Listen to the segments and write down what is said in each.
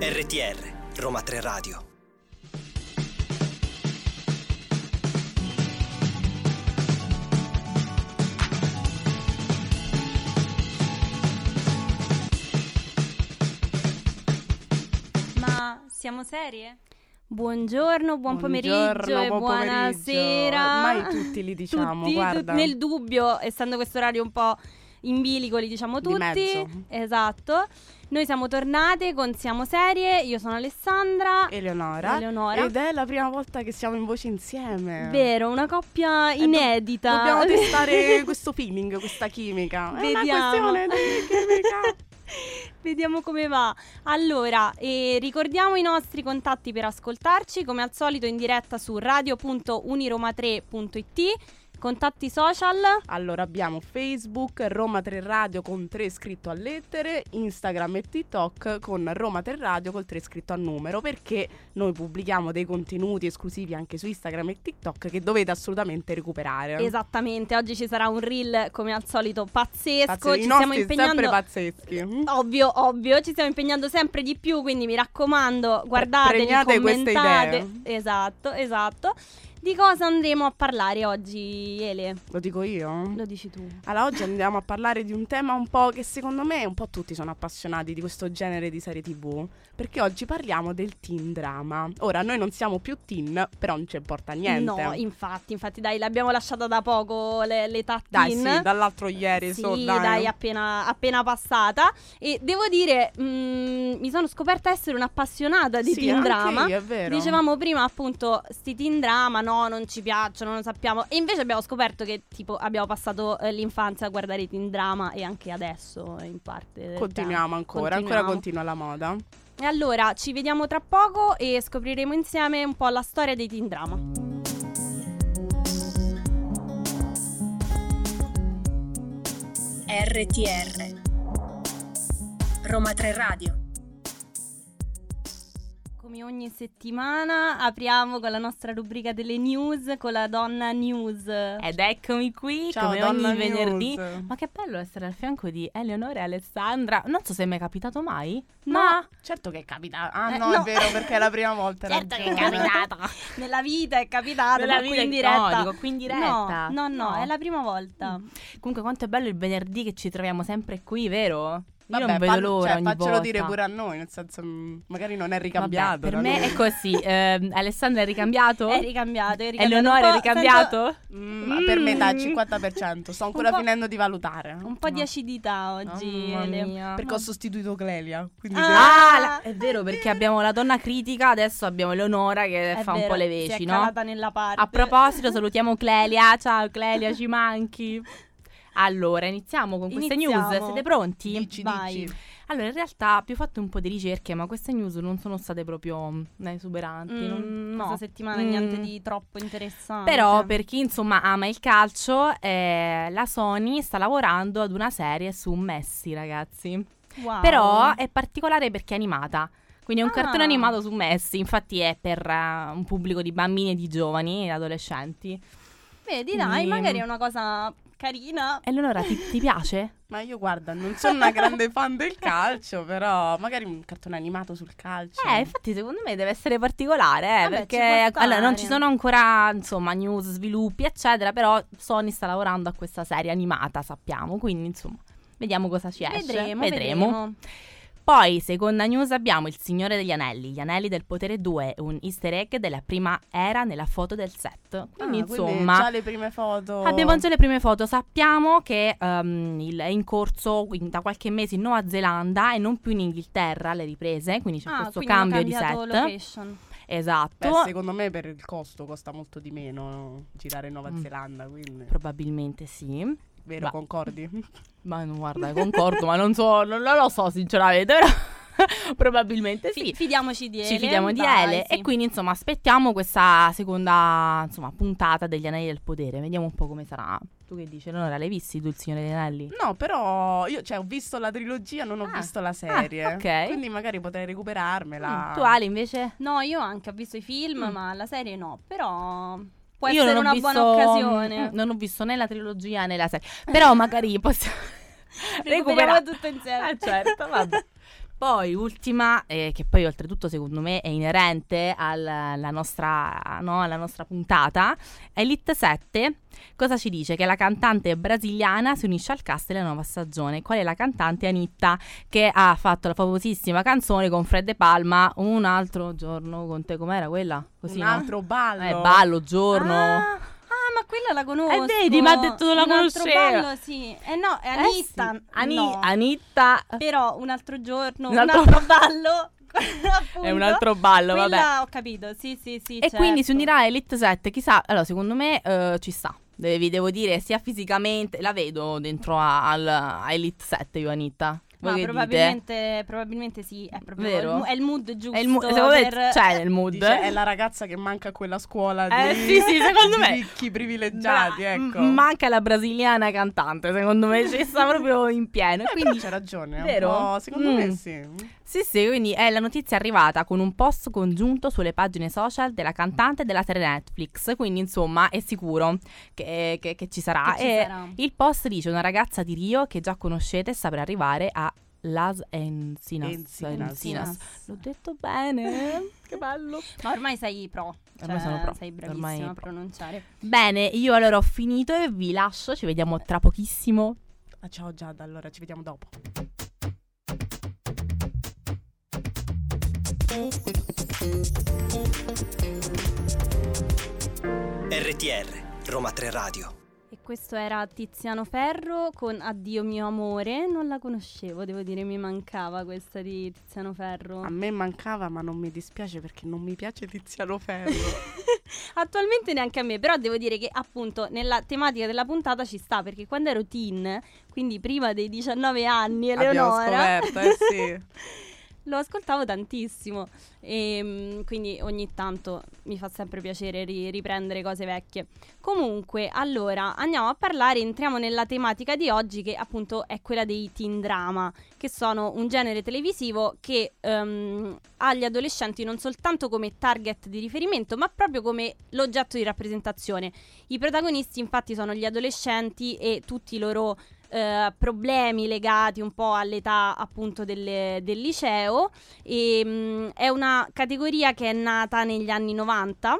RTR, Roma 3 Radio. Ma siamo serie? Buongiorno, buon pomeriggio Buongiorno, e buon buonasera. pomeriggio. Ormai tutti li diciamo, Tutti, guarda. tu- nel dubbio, essendo questo orario un po' in bilico, li diciamo Di tutti. Esatto. Noi siamo tornate con Siamo Serie, io sono Alessandra. Eleonora. Eleonora. Ed è la prima volta che siamo in voce insieme. Vero, una coppia Eh, do- inedita. Dobbiamo testare questo feeling, questa chimica. È una Vediamo. questione di chimica. Vediamo come va. Allora, eh, ricordiamo i nostri contatti per ascoltarci, come al solito in diretta su radio.uniroma3.it. Contatti social. Allora abbiamo Facebook, Roma 3 Radio con 3 scritto a lettere, Instagram e TikTok con Roma 3 Radio col 3 scritto a numero perché noi pubblichiamo dei contenuti esclusivi anche su Instagram e TikTok che dovete assolutamente recuperare. Esattamente, oggi ci sarà un reel come al solito pazzesco. Pazze- ci stiamo impegnando. sempre pazzeschi. Mm? Ovvio, ovvio, ci stiamo impegnando sempre di più, quindi mi raccomando, guardatevi, premiate queste commentate. idee. Esatto, esatto. Di cosa andremo a parlare oggi, Ele? Lo dico io? Lo dici tu. Allora, oggi andiamo a parlare di un tema un po' che secondo me un po' tutti sono appassionati di questo genere di serie TV. Perché oggi parliamo del teen drama. Ora, noi non siamo più teen, però non ci importa niente. No, infatti, infatti, dai, l'abbiamo lasciata da poco le- l'età dai, teen. sì, dall'altro ieri, Sì, so, dai, dai. appena, appena passata. E devo dire, mm, mi sono scoperta essere un'appassionata di Sì, teen drama. io, è vero. Dicevamo prima appunto sti teen drama no non ci piacciono non sappiamo e invece abbiamo scoperto che tipo abbiamo passato eh, l'infanzia a guardare i teen drama e anche adesso in parte del Continuiamo ancora, Continuiamo. ancora continua la moda. e allora ci vediamo tra poco e scopriremo insieme un po' la storia dei teen drama RTR Roma 3 Radio come ogni settimana apriamo con la nostra rubrica delle news con la donna news Ed eccomi qui Ciao, come donna ogni venerdì. news. Ma che bello essere al fianco di Eleonora e Alessandra. Non so se è mai capitato mai. No. Ma Certo che è capitato. Ah, Eh, no, no. è vero, perché è la prima volta. certo che è capitato. nella vita è capitato Nella ma vita qui in è- diretta no, dico qui in diretta. no no, no, No. è la prima volta Comunque quanto è bello il venerdì che ci troviamo sempre qui, vero? Io Vabbè, non vedo l'ora cioè, faccelo volta. dire pure a noi, nel senso, mm, magari non è Vabbè, ricambiato. per da me è così. Ehm, Alessandra è ricambiato? È ricambiato, è ricambiato. Eleonora Un è ricambiato? Mm, Per me dai, Mm. 50%. Sto ancora Un finendo di valutare. Un po' di acidità oggi, Mamma Ele. mia. Perché ho sostituito Clelia. Ah, la- è vero perché abbiamo la donna critica, adesso abbiamo Eleonora che È fa un vero, po' le si è veci, no? nella parte. A proposito, salutiamo Clelia. Ciao Clelia, ci manchi. Allora, iniziamo con queste Iniziamo. news. Siete pronti? Dici, dici. Allora, in realtà abbiamo fatto un po' di ricerche, ma queste news non sono state proprio mm, esuberanti. Mm, non- no. Questa settimana Mm. niente di troppo interessante. Però per chi insomma ama il calcio, eh, la Sony sta lavorando ad una serie su Messi, ragazzi. Wow. Però è particolare perché è animata. Quindi è un Ah. cartone animato su Messi, infatti è per eh, un pubblico di bambini e di giovani e adolescenti. Vedi, dai, Quindi- magari è una cosa carina. E allora ti, ti piace? Ma io guarda, non sono una grande fan del calcio, però magari un cartone animato sul calcio. Eh, infatti secondo me deve essere particolare, eh, Vabbè, perché allora, non ci sono ancora insomma news, sviluppi, eccetera, però Sony sta lavorando a questa serie animata, sappiamo, quindi insomma, vediamo cosa ci esce. Vedremo, vedremo. Poi, seconda news, abbiamo Il Signore degli Anelli, Gli Anelli del Potere 2, un easter egg della prima era nella foto del set. Quindi, Ah, insomma, già le prime foto. Abbiamo già le prime foto, sappiamo che ehm, il- è in corso in- da qualche mese in Nuova Zelanda e non più in Inghilterra le riprese, quindi c'è Ah, questo quindi cambio di set. location. Esatto, Beh, secondo me per il costo costa molto di meno girare in Nuova Mm. Zelanda, quindi probabilmente sì. Vero, Va. concordi? Ma non guarda, concordo, ma non so, non, non lo so sinceramente, però probabilmente sì. Fi- fidiamoci di Ele. Ci fidiamo di dai, Ele sì. e quindi insomma aspettiamo questa seconda insomma, puntata degli Anelli del Potere, vediamo un po' come sarà. Tu che dici? Allora, l'hai visti tu il Signore degli Anelli? No, però io cioè, ho visto la trilogia, non ho Ah, visto la serie. ah, ok. Quindi magari potrei recuperarmela. Mm, Tu Ali invece? No, io anche ho visto i film, Mm. ma la serie no. Però può Io essere una visto, buona occasione. Non ho visto né la trilogia né la serie. Però magari possiamo, Recuperiamo tutto insieme. Eh certo, vabbè. Poi ultima, eh, che poi oltretutto secondo me è inerente al- alla, nostra, no, alla nostra puntata, Elite 7 cosa ci dice? Che la cantante brasiliana si unisce al cast della nuova stagione. Qual è la cantante? Anitta, che ha fatto la famosissima canzone con Fred De Palma, Un altro giorno con te, com'era quella? Così, un no? altro ballo. Eh, ballo, giorno. Ah, ah, ma quella la conosco. Eh, vedi, m'ha detto non la Un altro conosceva. ballo, sì. Eh no, è Eh Anitta. sì. Ani- no. Anitta Però un altro giorno, Un un altro- altro, ballo. è un altro ballo, vabbè. Quella ho capito, sì, sì, sì. E certo. quindi si unirà a Elite 7, chissà, allora secondo me eh, ci sta. De- Vi devo dire, sia fisicamente, la vedo dentro a, al- a Elite 7 io Anitta. Voi Ma probabilmente, probabilmente sì, è proprio Vero? il mu- è il mood giusto. È il, mo- secondo me per- c'è nel mood. Dice, è la ragazza che manca a quella scuola Eh, di, sì, sì, secondo me. ricchi privilegiati, Bra- ecco. m- manca la brasiliana cantante, secondo me ci sta proprio in pieno. Eh, quindi c'è ragione, Vero? po'- secondo me Mm. sì. Sì, sì, quindi è la notizia è arrivata con un post congiunto sulle pagine social della cantante e della serie Netflix, quindi insomma è sicuro che, che- che ci sarà. Che ci e sarà. il post dice una ragazza di Rio che già conoscete sta per arrivare a Las Encinas. Encinas. Encinas. L'ho detto bene, che bello. Ma ormai sei pro. Ormai cioè, sono pro, Sei ormai bravissima a pro. pronunciare. Bene, io allora ho finito e vi lascio, ci vediamo tra pochissimo. Ah, ciao Giada, allora ci vediamo dopo. RTR, Roma 3 Radio. Questo era Tiziano Ferro con Addio mio amore. Non la conoscevo, devo dire, mi mancava questa di Tiziano Ferro. A me mancava, ma non mi dispiace perché non mi piace Tiziano Ferro. Attualmente neanche a me, però devo dire che appunto nella tematica della puntata ci sta perché quando ero teen, quindi prima dei 19 anni, Abbiamo Eleonora, scoperto, eh sì. lo ascoltavo tantissimo e mm, quindi ogni tanto mi fa sempre piacere ri- riprendere cose vecchie. Comunque, allora andiamo a parlare, entriamo nella tematica di oggi che appunto è quella dei teen drama, che sono un genere televisivo che ehm, ha gli adolescenti non soltanto come target di riferimento, ma proprio come l'oggetto di rappresentazione. I protagonisti infatti sono gli adolescenti e tutti i loro eh, problemi legati un po' all'età appunto delle- del liceo e mh, è una categoria che è nata negli anni 90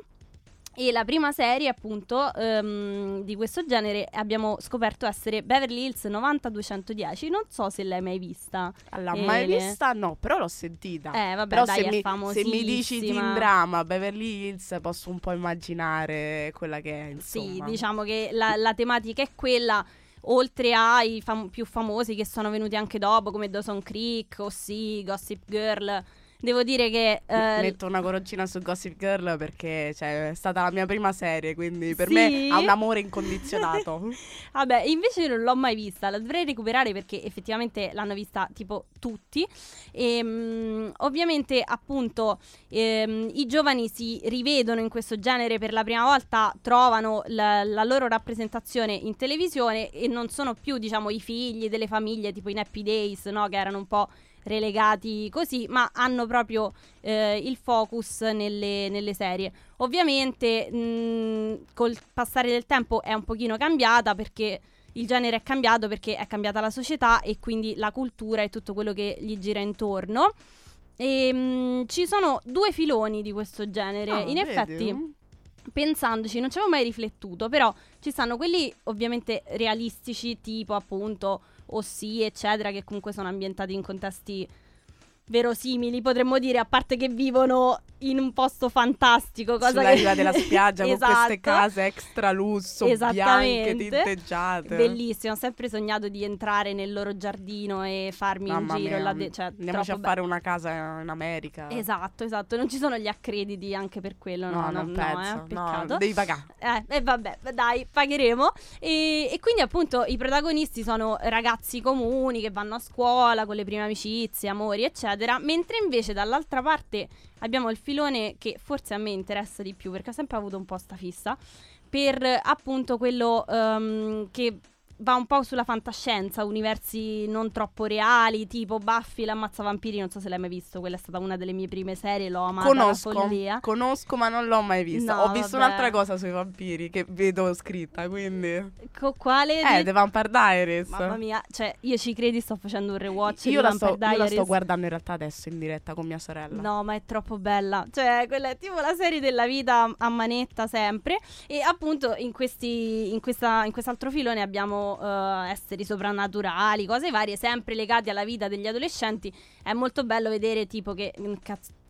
e la prima serie appunto ehm, di questo genere abbiamo scoperto essere Beverly Hills 90210 non so se l'hai mai vista L'ha mai Ele. vista? No, però l'ho sentita. eh vabbè Però dai se, mi, se mi dici teen drama, Beverly Hills, posso un po' immaginare quella che è, Sì, insomma. diciamo che la, la tematica è quella, oltre ai fam- più famosi che sono venuti anche dopo, come Dawson Creek, o sì, Gossip Girl. Devo dire che... eh, Metto una coroncina su Gossip Girl perché cioè, è stata la mia prima serie, quindi per Sì? me ha un amore incondizionato. Vabbè, invece io non l'ho mai vista, la dovrei recuperare perché effettivamente l'hanno vista tipo tutti. E, mm, ovviamente, appunto, ehm, i giovani si rivedono in questo genere per la prima volta, trovano la, la loro rappresentazione in televisione e non sono più, diciamo, i figli delle famiglie tipo in Happy Days, no? Che erano un po' relegati così, ma hanno proprio eh, il focus nelle, nelle serie. Ovviamente mh, col passare del tempo è un pochino cambiata perché il genere è cambiato perché è cambiata la società e quindi la cultura e tutto quello che gli gira intorno. E, mh, ci sono due filoni di questo genere. Ah, In vedi? effetti, pensandoci, non ci avevo mai riflettuto, però ci stanno quelli ovviamente realistici, tipo appunto Ossi, eccetera, che comunque sono ambientati in contesti verosimili, potremmo dire, a parte che vivono in un posto fantastico, cosa Sulla che... riva della spiaggia con queste Esatto. case extra lusso, bianche, tinteggiate. Bellissimo, ho sempre sognato di entrare nel loro giardino e farmi Mamma un giro mia, là de- cioè, Andiamoci a fare una casa in America. Esatto, esatto, non ci sono gli accrediti anche per quello, no, No, no, non no, penso. eh, peccato. no, devi pagare. Eh, e vabbè, dai, pagheremo. E, e quindi appunto i protagonisti sono ragazzi comuni che vanno a scuola con le prime amicizie, amori, eccetera. Mentre invece dall'altra parte abbiamo il filone che forse a me interessa di più perché ho sempre avuto un po' sta fissa per appunto quello ehm, che va un po' sulla fantascienza, universi non troppo reali, tipo Buffy l'ammazza vampiri, non so se l'hai mai visto, quella è stata una delle mie prime serie, l'ho amata Conosco, conosco, ma non l'ho mai vista. No, Ho visto vabbè. un'altra cosa sui vampiri che vedo scritta, quindi... Co- quale? Eh, di- The Vampire Diaries. Mamma mia, cioè io ci credi, sto facendo un rewatch Io di la, Vampire sto, io la sto guardando in realtà adesso in diretta con mia sorella. No, ma è troppo bella. Cioè, quella è tipo la serie della vita a manetta sempre. E appunto in, questi, in, questa, in quest'altro filone abbiamo eh, esseri soprannaturali, cose varie, sempre legate alla vita degli adolescenti. È molto bello vedere tipo che, mm,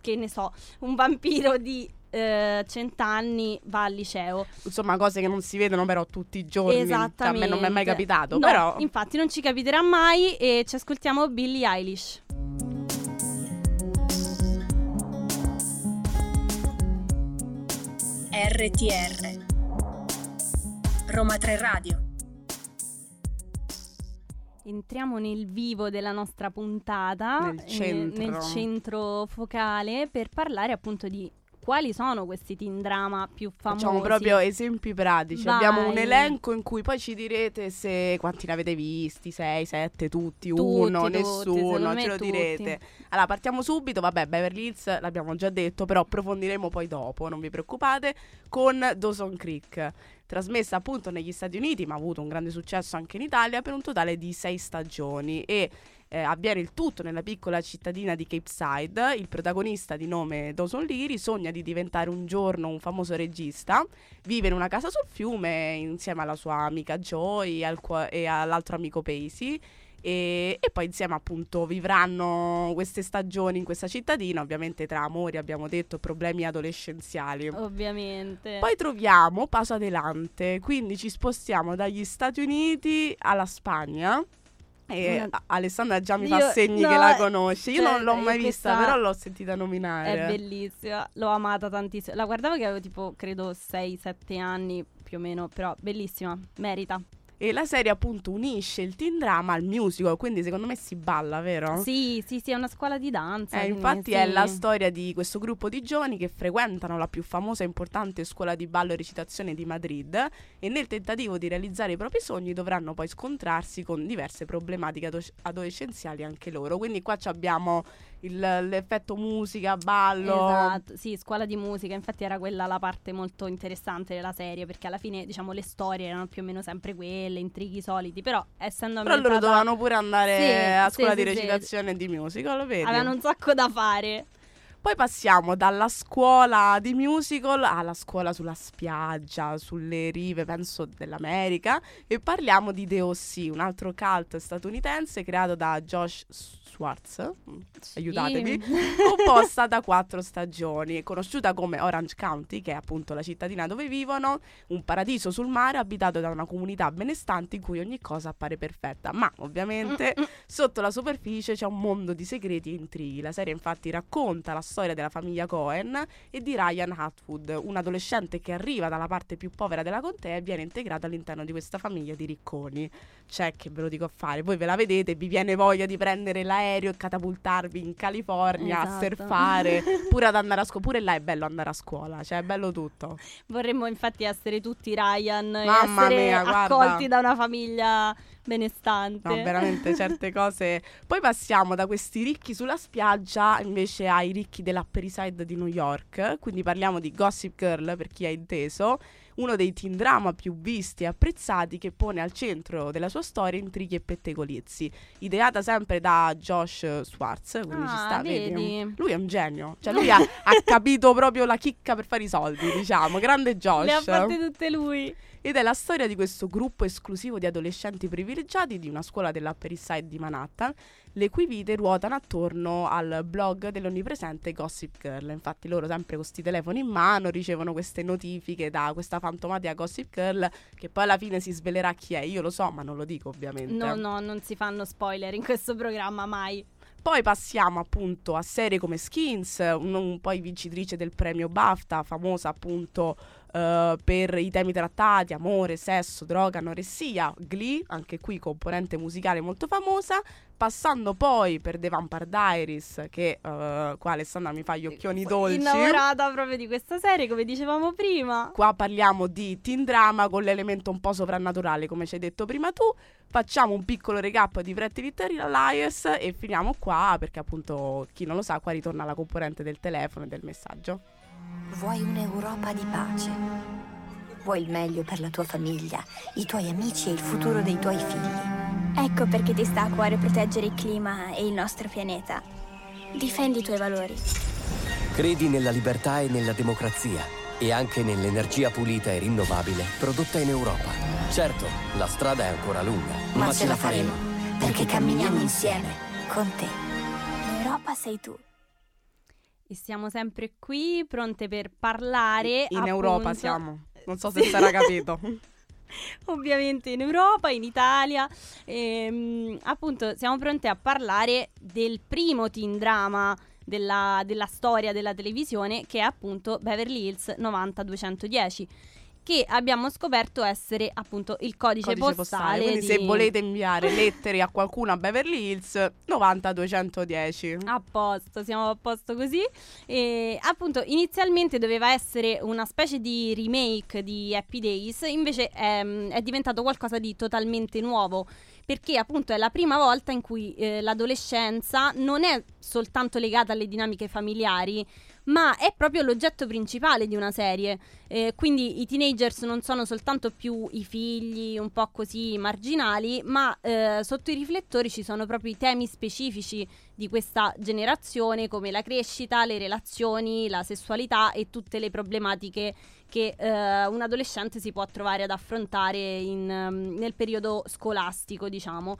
che ne so, un vampiro di eh, cent'anni va al liceo. Insomma, cose che non si vedono però tutti i giorni. Cioè, a Esattamente. me non mi è mai capitato, No, però... infatti non ci capiterà mai e ci ascoltiamo Billie Eilish. RTR Roma 3 Radio Entriamo nel vivo della nostra puntata, Nel eh, centro. nel centro focale, per parlare appunto di quali sono questi teen drama più famosi. Facciamo proprio esempi pratici. Vai. Abbiamo un elenco in cui poi ci direte se quanti ne avete visti, 6, 7, tutti, uno, tutti, nessuno, ce lo tutti. direte. Allora, partiamo subito, vabbè, Beverly Hills l'abbiamo già detto, però approfondiremo poi dopo, non vi preoccupate, con Dawson Creek, trasmessa appunto negli Stati Uniti, ma ha avuto un grande successo anche in Italia per un totale di 6 stagioni e eh, avviene il tutto nella piccola cittadina di Cape Side. Il protagonista di nome Dawson Leary sogna di diventare un giorno un famoso regista. Vive in una casa sul fiume insieme alla sua amica Joy al qua- e all'altro amico Pacey. E, e poi insieme appunto vivranno queste stagioni in questa cittadina, ovviamente tra amori, abbiamo detto, problemi adolescenziali. Ovviamente. Poi troviamo Paso Adelante, quindi ci spostiamo dagli Stati Uniti alla Spagna. E A- Alessandra già mi Io- fa segni no, che la eh, conosce. Io cioè, non l'ho eh, mai vista, però l'ho sentita nominare. È bellissima, l'ho amata tantissimo. La guardavo che avevo tipo, credo, 6-7 anni più o meno, però bellissima, merita. E la serie appunto unisce il teen drama al musical, quindi secondo me si balla, vero? Sì, sì, sì, è una scuola di danza. Eh, infatti sì. è la storia di questo gruppo di giovani che frequentano la più famosa e importante scuola di ballo e recitazione di Madrid e nel tentativo di realizzare i propri sogni dovranno poi scontrarsi con diverse problematiche ado- adolescenziali anche loro. Quindi qua abbiamo il- l'effetto musica, ballo. Esatto, sì, scuola di musica, infatti era quella la parte molto interessante della serie, perché alla fine, diciamo, le storie erano più o meno sempre quelle, intrighi soliti, però essendo Però loro dovevano pure andare Sì, a scuola sì, di sì. recitazione e di musical, vedi? avevano un sacco da fare. Poi passiamo dalla scuola di musical alla scuola sulla spiaggia, sulle rive, penso, dell'America e parliamo di The O.C., un altro cult statunitense creato da Josh Schwartz, mm, aiutatemi, composta da quattro stagioni, conosciuta come Orange County, che è appunto la cittadina dove vivono, un paradiso sul mare abitato da una comunità benestante in cui ogni cosa appare perfetta, ma ovviamente Sotto la superficie c'è un mondo di segreti e intrighi. La serie infatti racconta la storia della famiglia Cohen e di Ryan Atwood, un adolescente che arriva dalla parte più povera della contea e viene integrato all'interno di questa famiglia di ricconi. C'è che ve lo dico a fare, voi ve la vedete, vi viene voglia di prendere l'aereo e catapultarvi in California a Esatto. surfare, pure ad andare a scuola, pure là è bello andare a scuola, cioè è bello tutto. Vorremmo infatti essere tutti Ryan Mamma e essere mia, guarda. accolti da una famiglia benestante. No, veramente certe cose. Poi passiamo da questi ricchi sulla spiaggia invece ai ricchi dell'Upper East Side di New York. Quindi parliamo di Gossip Girl per chi ha inteso. Uno dei teen drama più visti e apprezzati che pone al centro della sua storia intrighi e pettegolezzi. Ideata sempre da Josh Schwartz, quindi ci Ah, sta, vedi? Lui è un genio, cioè lui ha, ha capito proprio la chicca per fare i soldi, diciamo. Grande Josh. Le ha fatte tutte lui. Ed è la storia di questo gruppo esclusivo di adolescenti privilegiati di una scuola dell'Upper East Side di Manhattan, le cui vite ruotano attorno al blog dell'onnipresente Gossip Girl. Infatti loro sempre con questi telefoni in mano ricevono queste notifiche da questa fantomatica Gossip Girl che poi alla fine si svelerà chi è. Io lo so, ma non lo dico ovviamente. No, no, non si fanno spoiler in questo programma mai. Poi passiamo appunto a serie come Skins, un, un- poi vincitrice del premio BAFTA, famosa appunto eh, per i temi trattati, amore, sesso, droga, anoressia, Glee, anche qui componente musicale molto famosa, passando poi per The Vampire Diaries, che eh, qua Alessandra mi fa gli occhioni dolci. Innamorata proprio di questa serie, come dicevamo prima. Qua parliamo di teen drama con l'elemento un po' soprannaturale, come ci hai detto prima tu. Facciamo un piccolo recap di Pretty Little Liars e finiamo qua perché appunto chi non lo sa qua ritorna la componente del telefono e del messaggio. Vuoi un'Europa di pace? Vuoi il meglio per la tua famiglia, i tuoi amici e il futuro dei tuoi figli? Ecco perché ti sta a cuore proteggere il clima e il nostro pianeta. Difendi i tuoi valori. Credi nella libertà e nella democrazia e anche nell'energia pulita e rinnovabile prodotta in Europa. Certo, la strada è ancora lunga, Ma, ce la faremo, perché camminiamo insieme, con te. L'Europa sei tu. E siamo sempre qui, pronte per parlare. In appunto, Europa siamo. Non so se sarà capito. Ovviamente in Europa, in Italia. Ehm, appunto, siamo pronte a parlare del primo teen drama della, della storia della televisione, che è appunto Beverly Hills 90210. Che abbiamo scoperto essere appunto il codice, Codice postale. Quindi di- se volete inviare lettere a qualcuno a Beverly Hills 90210. A posto, siamo a posto così. E appunto, inizialmente doveva essere una specie di remake di Happy Days, invece ehm, è diventato qualcosa di totalmente nuovo. Perché appunto è la prima volta in cui eh, l'adolescenza non è soltanto legata alle dinamiche familiari, ma è proprio l'oggetto principale di una serie. Eh, quindi i teenagers non sono soltanto più i figli un po' così marginali, ma eh, sotto i riflettori ci sono proprio i temi specifici di questa generazione, come la crescita, le relazioni, la sessualità e tutte le problematiche che eh, un adolescente si può trovare ad affrontare in, ehm, nel periodo scolastico, diciamo.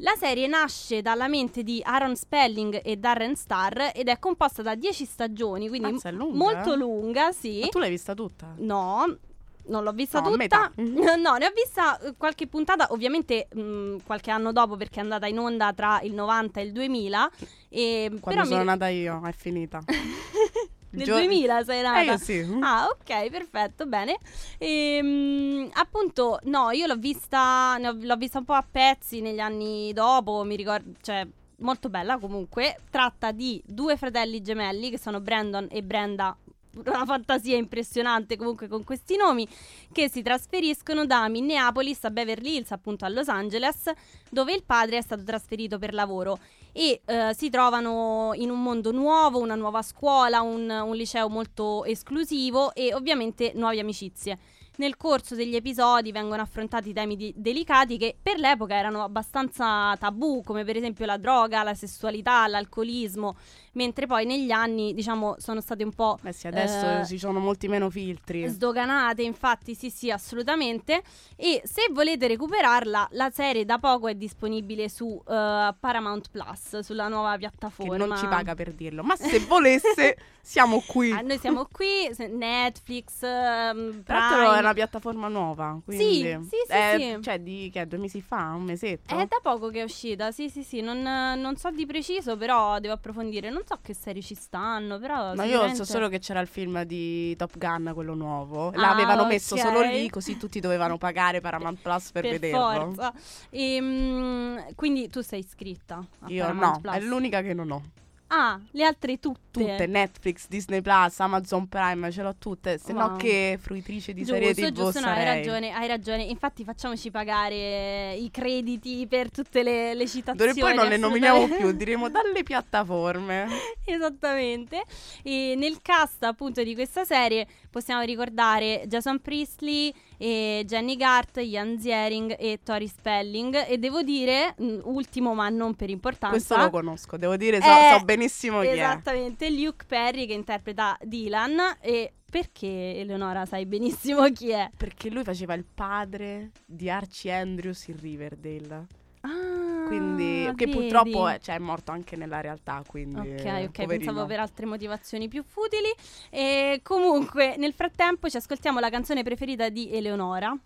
La serie nasce dalla mente di Aaron Spelling e Darren Star ed è composta da 10 stagioni, quindi Mazza, lunga, molto eh? lunga, sì. Ma tu l'hai vista tutta? No, non l'ho vista No, tutta. no, ne ho vista eh, qualche puntata, ovviamente mh, qualche anno dopo perché è andata in onda tra il 90 e il 2000. E, Quando però sono mi... nata io, è finita. Nel Gio- 2000 sei nata? Eh, io sì. Ah, ok, perfetto, bene. Ehm, appunto, no, io l'ho vista, ho- l'ho vista un po' a pezzi negli anni dopo, mi ricordo, cioè, molto bella comunque. Tratta di due fratelli gemelli che sono Brandon e Brenda. Una fantasia impressionante comunque con questi nomi che si trasferiscono da Minneapolis a Beverly Hills, appunto a Los Angeles, dove il padre è stato trasferito per lavoro e eh, si trovano in un mondo nuovo, una nuova scuola, un, un liceo molto esclusivo e ovviamente nuove amicizie. Nel corso degli episodi vengono affrontati temi di- delicati che per l'epoca erano abbastanza tabù, come per esempio la droga, la sessualità, l'alcolismo, mentre poi negli anni, diciamo, sono state un po' Eh sì, adesso Eh, ci sono molti meno filtri. Sdoganate, infatti, sì, sì, assolutamente. E se volete recuperarla, la serie da poco è disponibile su eh, Paramount Plus, sulla nuova che piattaforma. non ci paga per dirlo. Ma se volesse, siamo qui. Ah, noi siamo qui, Netflix, è Prime. Una piattaforma nuova. Quindi sì, sì, è- sì. Cioè, di che? Due mesi fa? Un mesetto? È da poco che è uscita, sì, sì, sì, non, non so di preciso, però devo approfondire. Non so che serie ci stanno, però... Ma io sicuramente- so solo che c'era il film di Top Gun, quello nuovo. Ah, L'avevano messo ok. solo lì, così tutti dovevano pagare Paramount Plus per, per vederlo. forza. Ehm, quindi tu sei iscritta a Io Paramount no, Plus? è l'unica che non ho. Ah, le altre tutte. Tutte, Netflix, Disney Plus, Amazon Prime, ce l'ho tutte. Se no Wow. che fruitrice di serie Giusto, TV giusto, no, hai sarei. ragione, hai ragione. Infatti facciamoci pagare i crediti per tutte le, le citazioni. D'ora in poi non le nominiamo più, diremo dalle piattaforme. Esattamente. E nel cast appunto di questa serie possiamo ricordare Jason Priestley, e Jenny Gart, Ian Ziering e Tori Spelling. E devo dire, mh, ultimo ma non per importanza, Questo lo conosco, devo dire, so, so benissimo chi è. Esattamente, Luke Perry che interpreta Dylan. E perché Eleonora sai benissimo chi è? Perché lui faceva il padre di Archie Andrews in Riverdale. Ah, Quindi, che vedi? purtroppo è, cioè, è morto anche nella realtà. Quindi, Ok, eh, ok, poverino. pensavo per altre motivazioni più futili. E comunque, nel frattempo ci ascoltiamo la canzone preferita di Eleonora.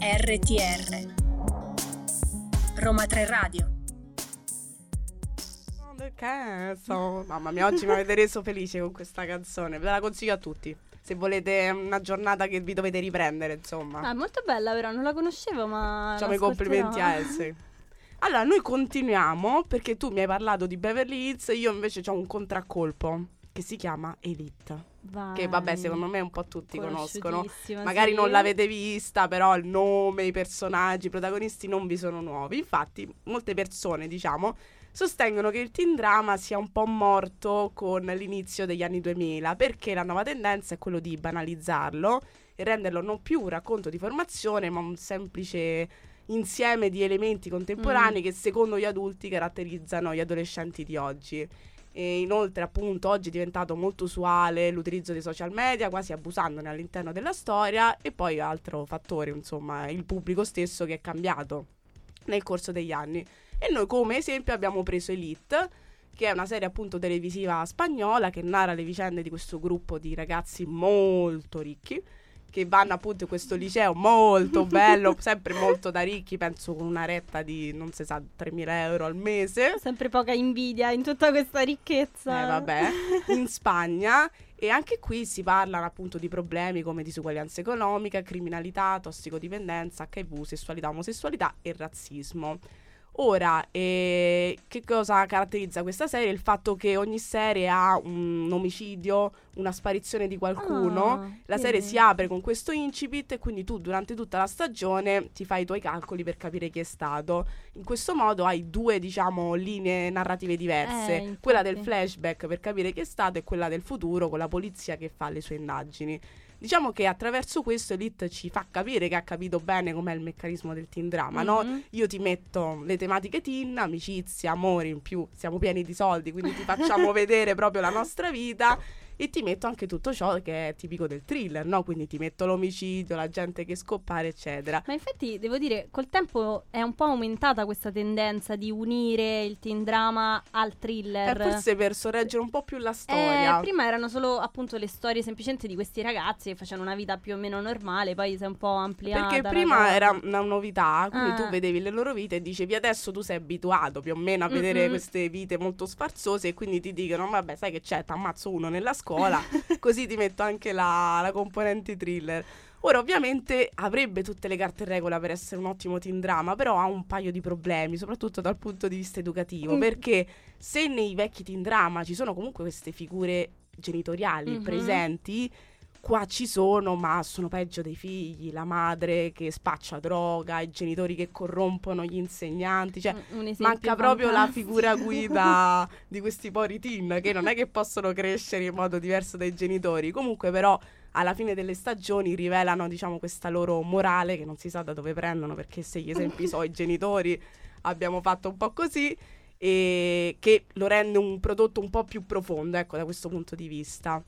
RTR Roma 3 Radio che so. Mamma mia, oggi mi avete reso felice con questa canzone. Ve la consiglio a tutti. Se volete una giornata che vi dovete riprendere, insomma. Ah, molto bella però, non la conoscevo ma... Facciamo i complimenti a Elsie. Allora, noi continuiamo perché tu mi hai parlato di Beverly Hills, io invece ho un contraccolpo che si chiama Elite. Vai. Che vabbè, secondo me un po' tutti conoscono. Magari sì. non l'avete vista, però il nome, i personaggi, i protagonisti non vi sono nuovi. Infatti, molte persone, diciamo, sostengono che il teen drama sia un po' morto con l'inizio degli anni 2000, perché la nuova tendenza è quello di banalizzarlo e renderlo non più un racconto di formazione, ma un semplice insieme di elementi contemporanei Mm. che secondo gli adulti caratterizzano gli adolescenti di oggi. E inoltre, appunto, oggi è diventato molto usuale l'utilizzo dei social media, quasi abusandone all'interno della storia. E poi altro fattore, insomma, il pubblico stesso che è cambiato nel corso degli anni. E noi, come esempio, abbiamo preso Elite, che è una serie appunto televisiva spagnola che narra le vicende di questo gruppo di ragazzi molto ricchi che vanno appunto in questo liceo molto bello, sempre molto da ricchi, penso con una retta di non si sa 3.000 euro al mese. Sempre poca invidia in tutta questa ricchezza. Eh, vabbè, in Spagna. E anche qui si parlano appunto di problemi come disuguaglianza economica, criminalità, tossicodipendenza, HIV, sessualità, omosessualità e razzismo. Ora, eh, che cosa caratterizza questa serie? Il fatto che ogni serie ha un omicidio, una sparizione di qualcuno. Ah, La sì. serie si apre con questo incipit e quindi tu durante tutta la stagione ti fai i tuoi calcoli per capire chi è stato. In questo modo hai due, diciamo, linee narrative diverse. Eh, quella del flashback per capire chi è stato e quella del futuro con la polizia che fa le sue indagini. Diciamo che attraverso questo Elite ci fa capire che ha capito bene com'è il meccanismo del teen drama, no? Mhm. Io ti metto le tematiche teen, amicizia, amore in più, siamo pieni di soldi, quindi ti facciamo vedere proprio la nostra vita e ti metto anche tutto ciò che è tipico del thriller, no? Quindi ti metto l'omicidio, la gente che scoppare, eccetera. Ma infatti devo dire, col tempo è un po' aumentata questa tendenza di unire il teen drama al thriller. forse per sorreggere un po' più la storia. Eh, prima erano solo appunto le storie semplicemente di questi ragazzi che facevano una vita più o meno normale, poi si è un po' ampliata. Perché la prima cosa. era una novità, quindi Ah. tu vedevi le loro vite e dicevi adesso tu sei abituato più o meno a vedere Mm-mm. queste vite molto sfarzose e quindi ti dicono vabbè sai che c'è, t'ammazzo uno nella scuola, così ti metto anche la, la componente thriller. Ora ovviamente avrebbe tutte le carte in regola per essere un ottimo teen drama, però ha un paio di problemi, soprattutto dal punto di vista educativo, Mm. perché se nei vecchi teen drama ci sono comunque queste figure genitoriali Mhm. presenti, qua ci sono, ma sono peggio dei figli, la madre che spaccia droga, i genitori che corrompono gli insegnanti, cioè manca proprio la figura guida di questi poveri teen che non è che possono crescere in modo diverso dai genitori, comunque però alla fine delle stagioni rivelano diciamo questa loro morale che non si sa da dove prendono perché se gli esempi sono i genitori abbiamo fatto un po' così e che lo rende un prodotto un po' più profondo ecco da questo punto di vista.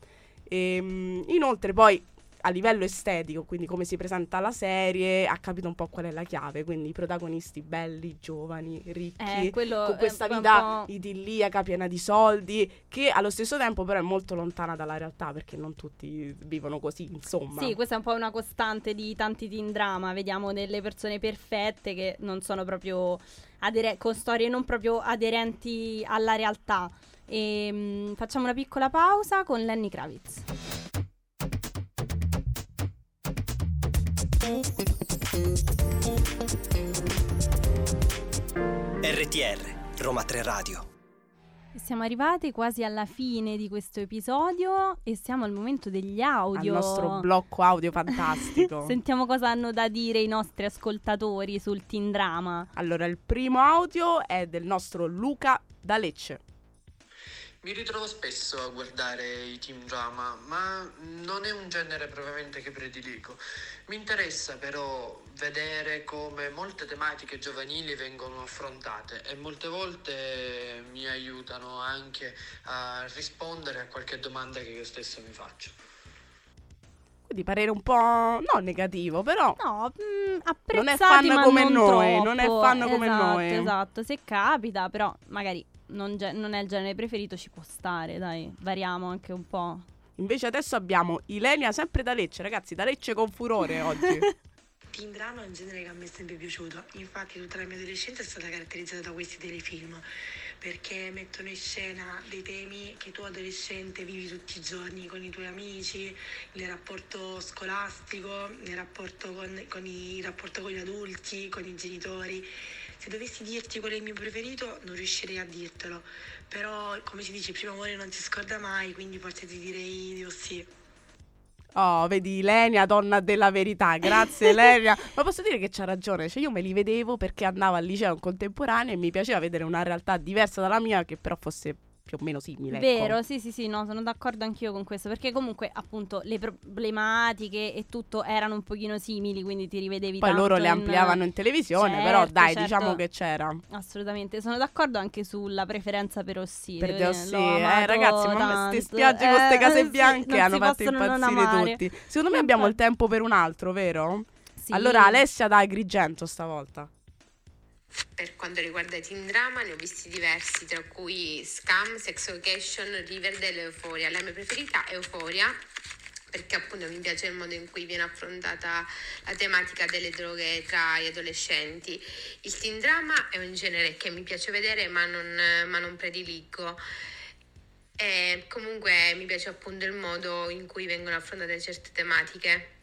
Ehm, inoltre poi a livello estetico, quindi come si presenta la serie, ha capito un po' qual è la chiave, quindi i protagonisti belli, giovani, ricchi, Eh, quello con questa un vita idilliaca, piena di soldi, che allo stesso tempo però è molto lontana dalla realtà, perché non tutti vivono così, insomma. Sì, questa è un po' una costante di tanti teen drama. Vediamo delle persone perfette che non sono proprio adere- con storie non proprio aderenti alla realtà. E, facciamo una piccola pausa con Lenny Kravitz. RTR, Roma 3 Radio. Siamo arrivati quasi alla fine di questo episodio e siamo al momento degli audio. nostro blocco audio fantastico. Sentiamo cosa hanno da dire i nostri ascoltatori sul teen drama. allora, il primo audio è del nostro Luca da Lecce. Mi ritrovo spesso a guardare i team drama, ma non è un genere propriamente che prediligo. Mi interessa però vedere come molte tematiche giovanili vengono affrontate e molte volte mi aiutano anche a rispondere a qualche domanda che io stesso mi faccio. Quindi parere un po' non negativo, però No, mm, Non è apprezzati fan ma come non noi, non è troppo. fan come Esatto, noi. Esatto, se capita, però magari non, ge- non è il genere preferito, ci può stare, dai, variamo anche un po'. invece adesso abbiamo Ilenia sempre da Lecce, ragazzi, da Lecce con furore oggi. Teen drama è un genere che a me è sempre piaciuto, infatti tutta la mia adolescenza è stata caratterizzata da questi telefilm. perché mettono in scena dei temi che tu adolescente vivi tutti i giorni con i tuoi amici, nel rapporto scolastico, nel rapporto con, con i, il rapporto con gli adulti, con i genitori. Se dovessi dirti qual è il mio preferito non riuscirei a dirtelo, però come si dice, il primo amore non si scorda mai, quindi forse ti direi di sì. Oh, vedi, Lenia, donna della verità. Grazie, Lenia. Ma posso dire che c'ha ragione. Cioè, io me li vedevo perché andavo al liceo in contemporanea e mi piaceva vedere una realtà diversa dalla mia, che però fosse più o meno simile. ecco. Vero, sì, sì, sì, no, sono d'accordo anch'io con questo, perché comunque appunto le problematiche e tutto erano un pochino simili, quindi ti rivedevi Poi loro le ampliavano in televisione, Certo, però dai, certo. diciamo che c'era. Assolutamente, sono d'accordo anche sulla preferenza per Ossi. Per dire, Ossi, eh, ragazzi, ma queste spiagge con queste Eh, case sì, bianche non hanno fatto impazzire tutti. Secondo me abbiamo il tempo per un altro, vero? Sì. Allora, Alessia da Agrigento stavolta. Per quanto riguarda i teen drama ne ho visti diversi, tra cui Scam, Sex Education, Riverdale e Euphoria. La mia preferita è Euphoria perché appunto mi piace il modo in cui viene affrontata la tematica delle droghe tra gli adolescenti. Il teen drama è un genere che mi piace vedere ma non, ma non prediligo. E comunque mi piace appunto il modo in cui vengono affrontate certe tematiche.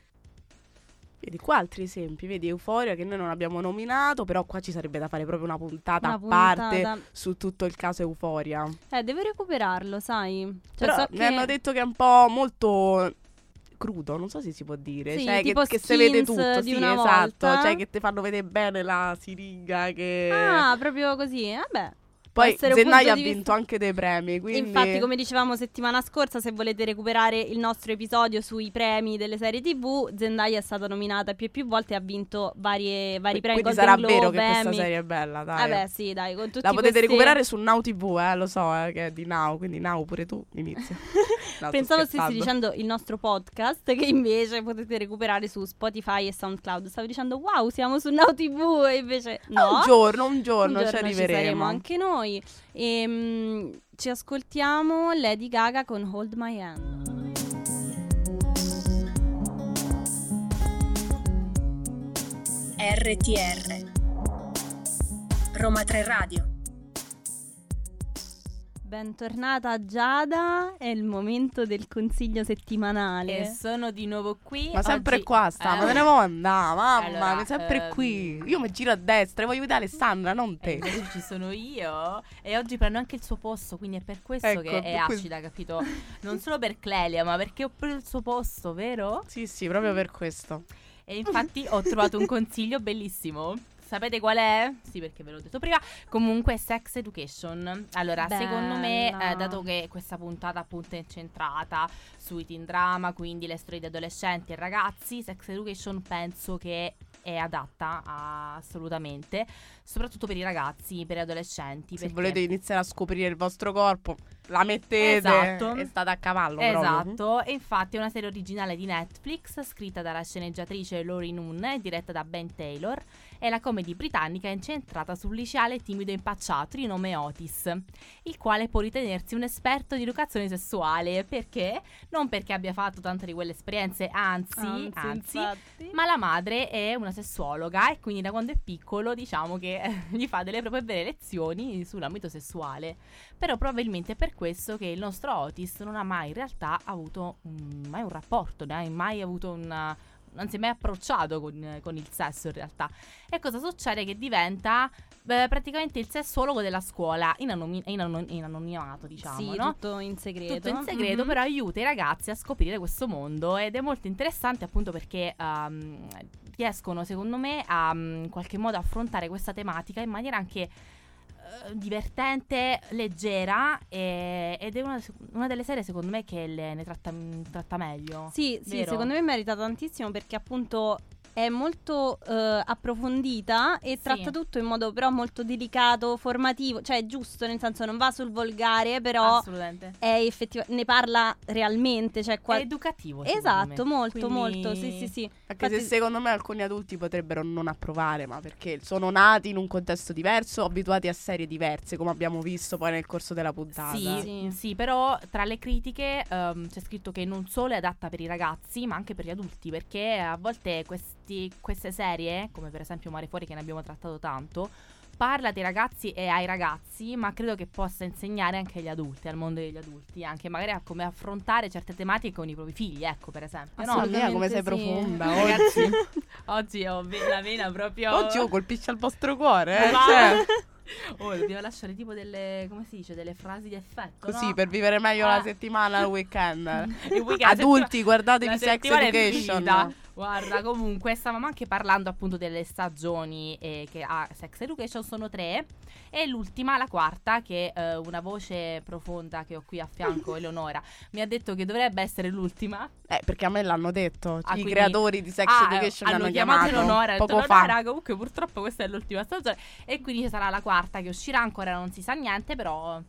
Vedi qua altri esempi, vedi Euforia che noi non abbiamo nominato, però qua ci sarebbe da fare proprio una puntata a parte puntata. su tutto il caso Euforia. Eh, devo recuperarlo, sai. Cioè, Però so mi che- hanno detto che è un po' molto crudo, non so se si può dire, Sì, cioè che, che si vede tutto, di sì, una esatto, volta. cioè che ti fanno vedere bene la siringa che Ah, proprio così. Vabbè. Poi Zendaya ha vinto vista- anche dei premi, quindi Infatti, come dicevamo settimana scorsa, se volete recuperare il nostro episodio sui premi delle serie TV, Zendaya è stata nominata più e più volte e ha vinto varie, vari premi quindi Golden sarà Globe, vero che questa Emmy. serie è bella, dai. Vabbè, sì, dai, con tutti La potete questi- recuperare su Now TV, eh, lo so, eh, che è di Now, quindi Now pure tu inizia. No, Pensavo stessi dicendo il nostro podcast, che invece potete recuperare su Spotify e SoundCloud. Stavo dicendo, wow, siamo su Now TV, e invece no. Un giorno, un giorno, Un ci giorno arriveremo. saremo anche noi. E, ci ascoltiamo Lady Gaga con Hold My Hand. RTR Roma 3 Radio Bentornata Giada, è il momento del consiglio settimanale. E sono di nuovo qui. Ma sempre Oggi- qua sta, Eh, ma te ne vuoi andare, mamma, Allora, sempre ehm, qui. Io mi giro a destra e voglio vedere Alessandra, non E te. invece ci sono io e oggi prendo anche il suo posto, quindi è per questo Ecco, che è acida, capito? Non solo per Clelia, ma perché ho preso il suo posto, vero? Sì, sì, proprio per questo. E infatti ho trovato un consiglio bellissimo. Sapete qual è? Sì, perché ve l'ho detto prima. Comunque, è Sex Education. Allora, secondo me, Bella. eh, dato che questa puntata appunto è incentrata sui teen drama, quindi le storie di adolescenti e ragazzi, Sex Education penso che è adatta a- assolutamente, soprattutto per i ragazzi, per gli adolescenti. Se perché- volete iniziare a scoprire il vostro corpo, la mettete Esatto. e state a cavallo proprio. Esatto, e infatti è una serie originale di Netflix scritta dalla sceneggiatrice Lori Noon e diretta da Ben Taylor. È la comedy britannica incentrata sul liceale timido e impacciato di nome Otis, il quale può ritenersi un esperto di educazione sessuale. Perché? Non perché abbia fatto tante di quelle esperienze, anzi, Anzi, anzi, ma la madre è una sessuologa e quindi da quando è piccolo diciamo che gli fa delle proprie vere lezioni sull'ambito sessuale. Però probabilmente è per questo che il nostro Otis non ha mai in realtà avuto mai un rapporto, ne ha mai avuto una... non si è mai approcciato con, con il sesso in realtà. E cosa succede? Che diventa beh, praticamente il sessuologo della scuola in, anomi- in anon- in anonimato, diciamo, sì, no? tutto in segreto. Tutto in segreto, Mhm. però aiuta i ragazzi a scoprire questo mondo ed è molto interessante appunto perché ehm, riescono secondo me a mm, in qualche modo affrontare questa tematica in maniera anche eh, divertente, leggera e- ed è una, una delle serie secondo me che le- ne tratta, tratta meglio. Sì, sì, secondo me merita tantissimo perché appunto è molto eh, approfondita e Sì. tratta tutto in modo però molto delicato, formativo, cioè giusto, nel senso non va sul volgare, però è effettiva- ne parla realmente, cioè qua- È educativo. Esatto, me. molto, Quindi- molto, sì, sì, sì. Anche se Infatti- secondo me alcuni adulti potrebbero non approvare, ma perché sono nati in un contesto diverso, abituati a serie diverse, come abbiamo visto poi nel corso della puntata. Sì, Sì. sì, però tra le critiche ehm, c'è scritto che non solo è adatta per i ragazzi, ma anche per gli adulti, perché a volte questi- queste serie, come per esempio Mare Fuori che ne abbiamo trattato tanto, parlate ai ragazzi e ai ragazzi, ma credo che possa insegnare anche agli adulti, al mondo degli adulti, anche magari a come affrontare certe tematiche con i propri figli, ecco, per esempio. No? Mia, come sei sì. profonda Ragazzi, oggi. oggi ho la vena proprio... Oggi io colpisce al vostro cuore, eh? Ma- Cioè, Oh, dobbiamo lasciare tipo delle, come si dice, delle frasi di effetto, così no? per vivere meglio Ah. la settimana, il weekend. Il weekend, Adulti, guardatevi Sex è Education. finita. Guarda, comunque stavamo anche parlando appunto delle stagioni eh, che ha Sex Education, sono tre. E l'ultima, la quarta, che eh, una voce profonda che ho qui a fianco, Eleonora, mi ha detto che dovrebbe essere l'ultima. Eh, perché a me l'hanno detto. Ah, I quindi- creatori di Sex Ah, Education hanno chiamato Eleonora e detto, fa. "Eleonora, comunque purtroppo questa è l'ultima stagione. E quindi ci sarà la quarta che uscirà, ancora non si sa niente, però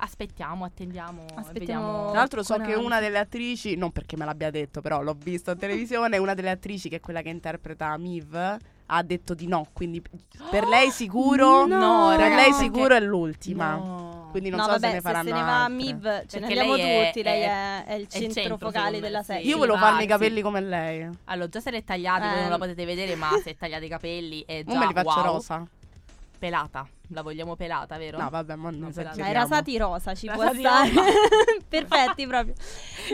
aspettiamo, attendiamo. Aspettiamo. vediamo. Tra l'altro so che una delle attrici, non perché me l'abbia detto, però l'ho visto in televisione, una delle attrici che è quella che interpreta Miv ha detto di no, quindi per lei sicuro No, per lei perché- sicuro è l'ultima. No. Quindi non no, so vabbè, se ne faranno se ne va a altre. Miv, ce ne andiamo lei è- tutti. lei è- è, è il centro, centro, focale della serie. Io volevo farmi i capelli come lei. Allora, già se li è tagliati, voi Eh. non la potete vedere, ma se è tagliati i capelli è già Ora me li faccio wow. rosa. Pelata, la vogliamo pelata, vero? No, vabbè, ma non esageriamo. i rasati rosa ci Rasati può stare. Perfetti proprio.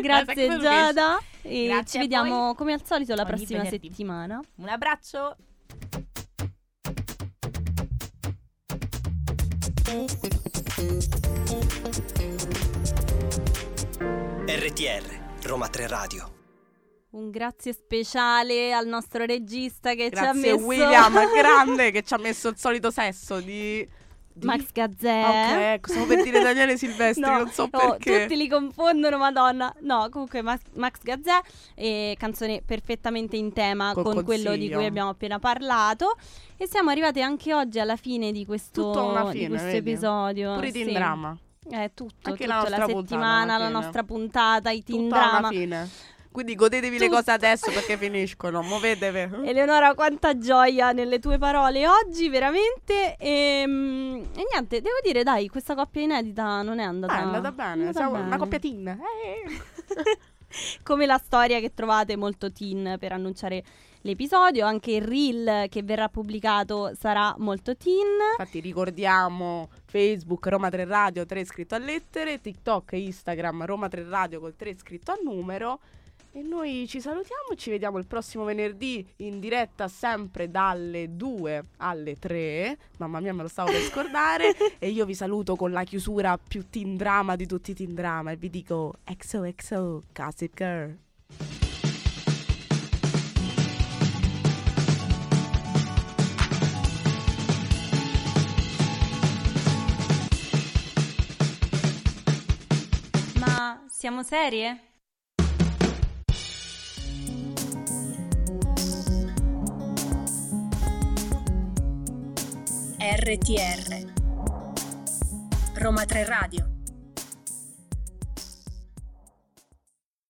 Grazie Giada. E Grazie ci vediamo voi. come al solito la Ogni prossima venerdì. settimana. Un abbraccio. RTR, Roma 3 Radio. Un grazie speciale al nostro regista che ci ha Grazie messo William, grande, che ci ha messo il solito sesso di... di- Max Gazzè. Ok, ecco, stavo per dire Daniele Silvestri, No, non so oh, perché. tutti li confondono, madonna. No, comunque Max, Max Gazzè, eh, canzone perfettamente in tema Col con quello di consiglio. cui abbiamo appena parlato. E siamo arrivati anche oggi alla fine di questo, una di fine, questo episodio. Pure i Sì. teen drama. Eh, tutto, Anche tutto, la la, puntata settimana, alla la fine. nostra puntata, i teen Tutta drama. una fine. Quindi godetevi le Tutto. cose adesso perché finiscono. Muovetevi. Eleonora, quanta gioia nelle tue parole oggi, veramente. E, mm, e niente, devo dire, dai, questa coppia inedita non è andata, Ah, è andata bene. è andata bene. una coppia teen. Eh. Come la storia che trovate molto teen per annunciare l'episodio, anche il reel che verrà pubblicato sarà molto teen. Infatti ricordiamo Facebook Roma 3 Radio 3 scritto a lettere, TikTok e Instagram Roma 3 Radio col 3 scritto a numero. E noi ci salutiamo e ci vediamo il prossimo venerdì in diretta sempre dalle 2 alle 3. Mamma mia, me lo stavo per scordare. e io vi saluto con la chiusura più teen drama di tutti i teen drama e vi dico XOXO Gossip Girl. Ma siamo serie? RTR Roma 3 Radio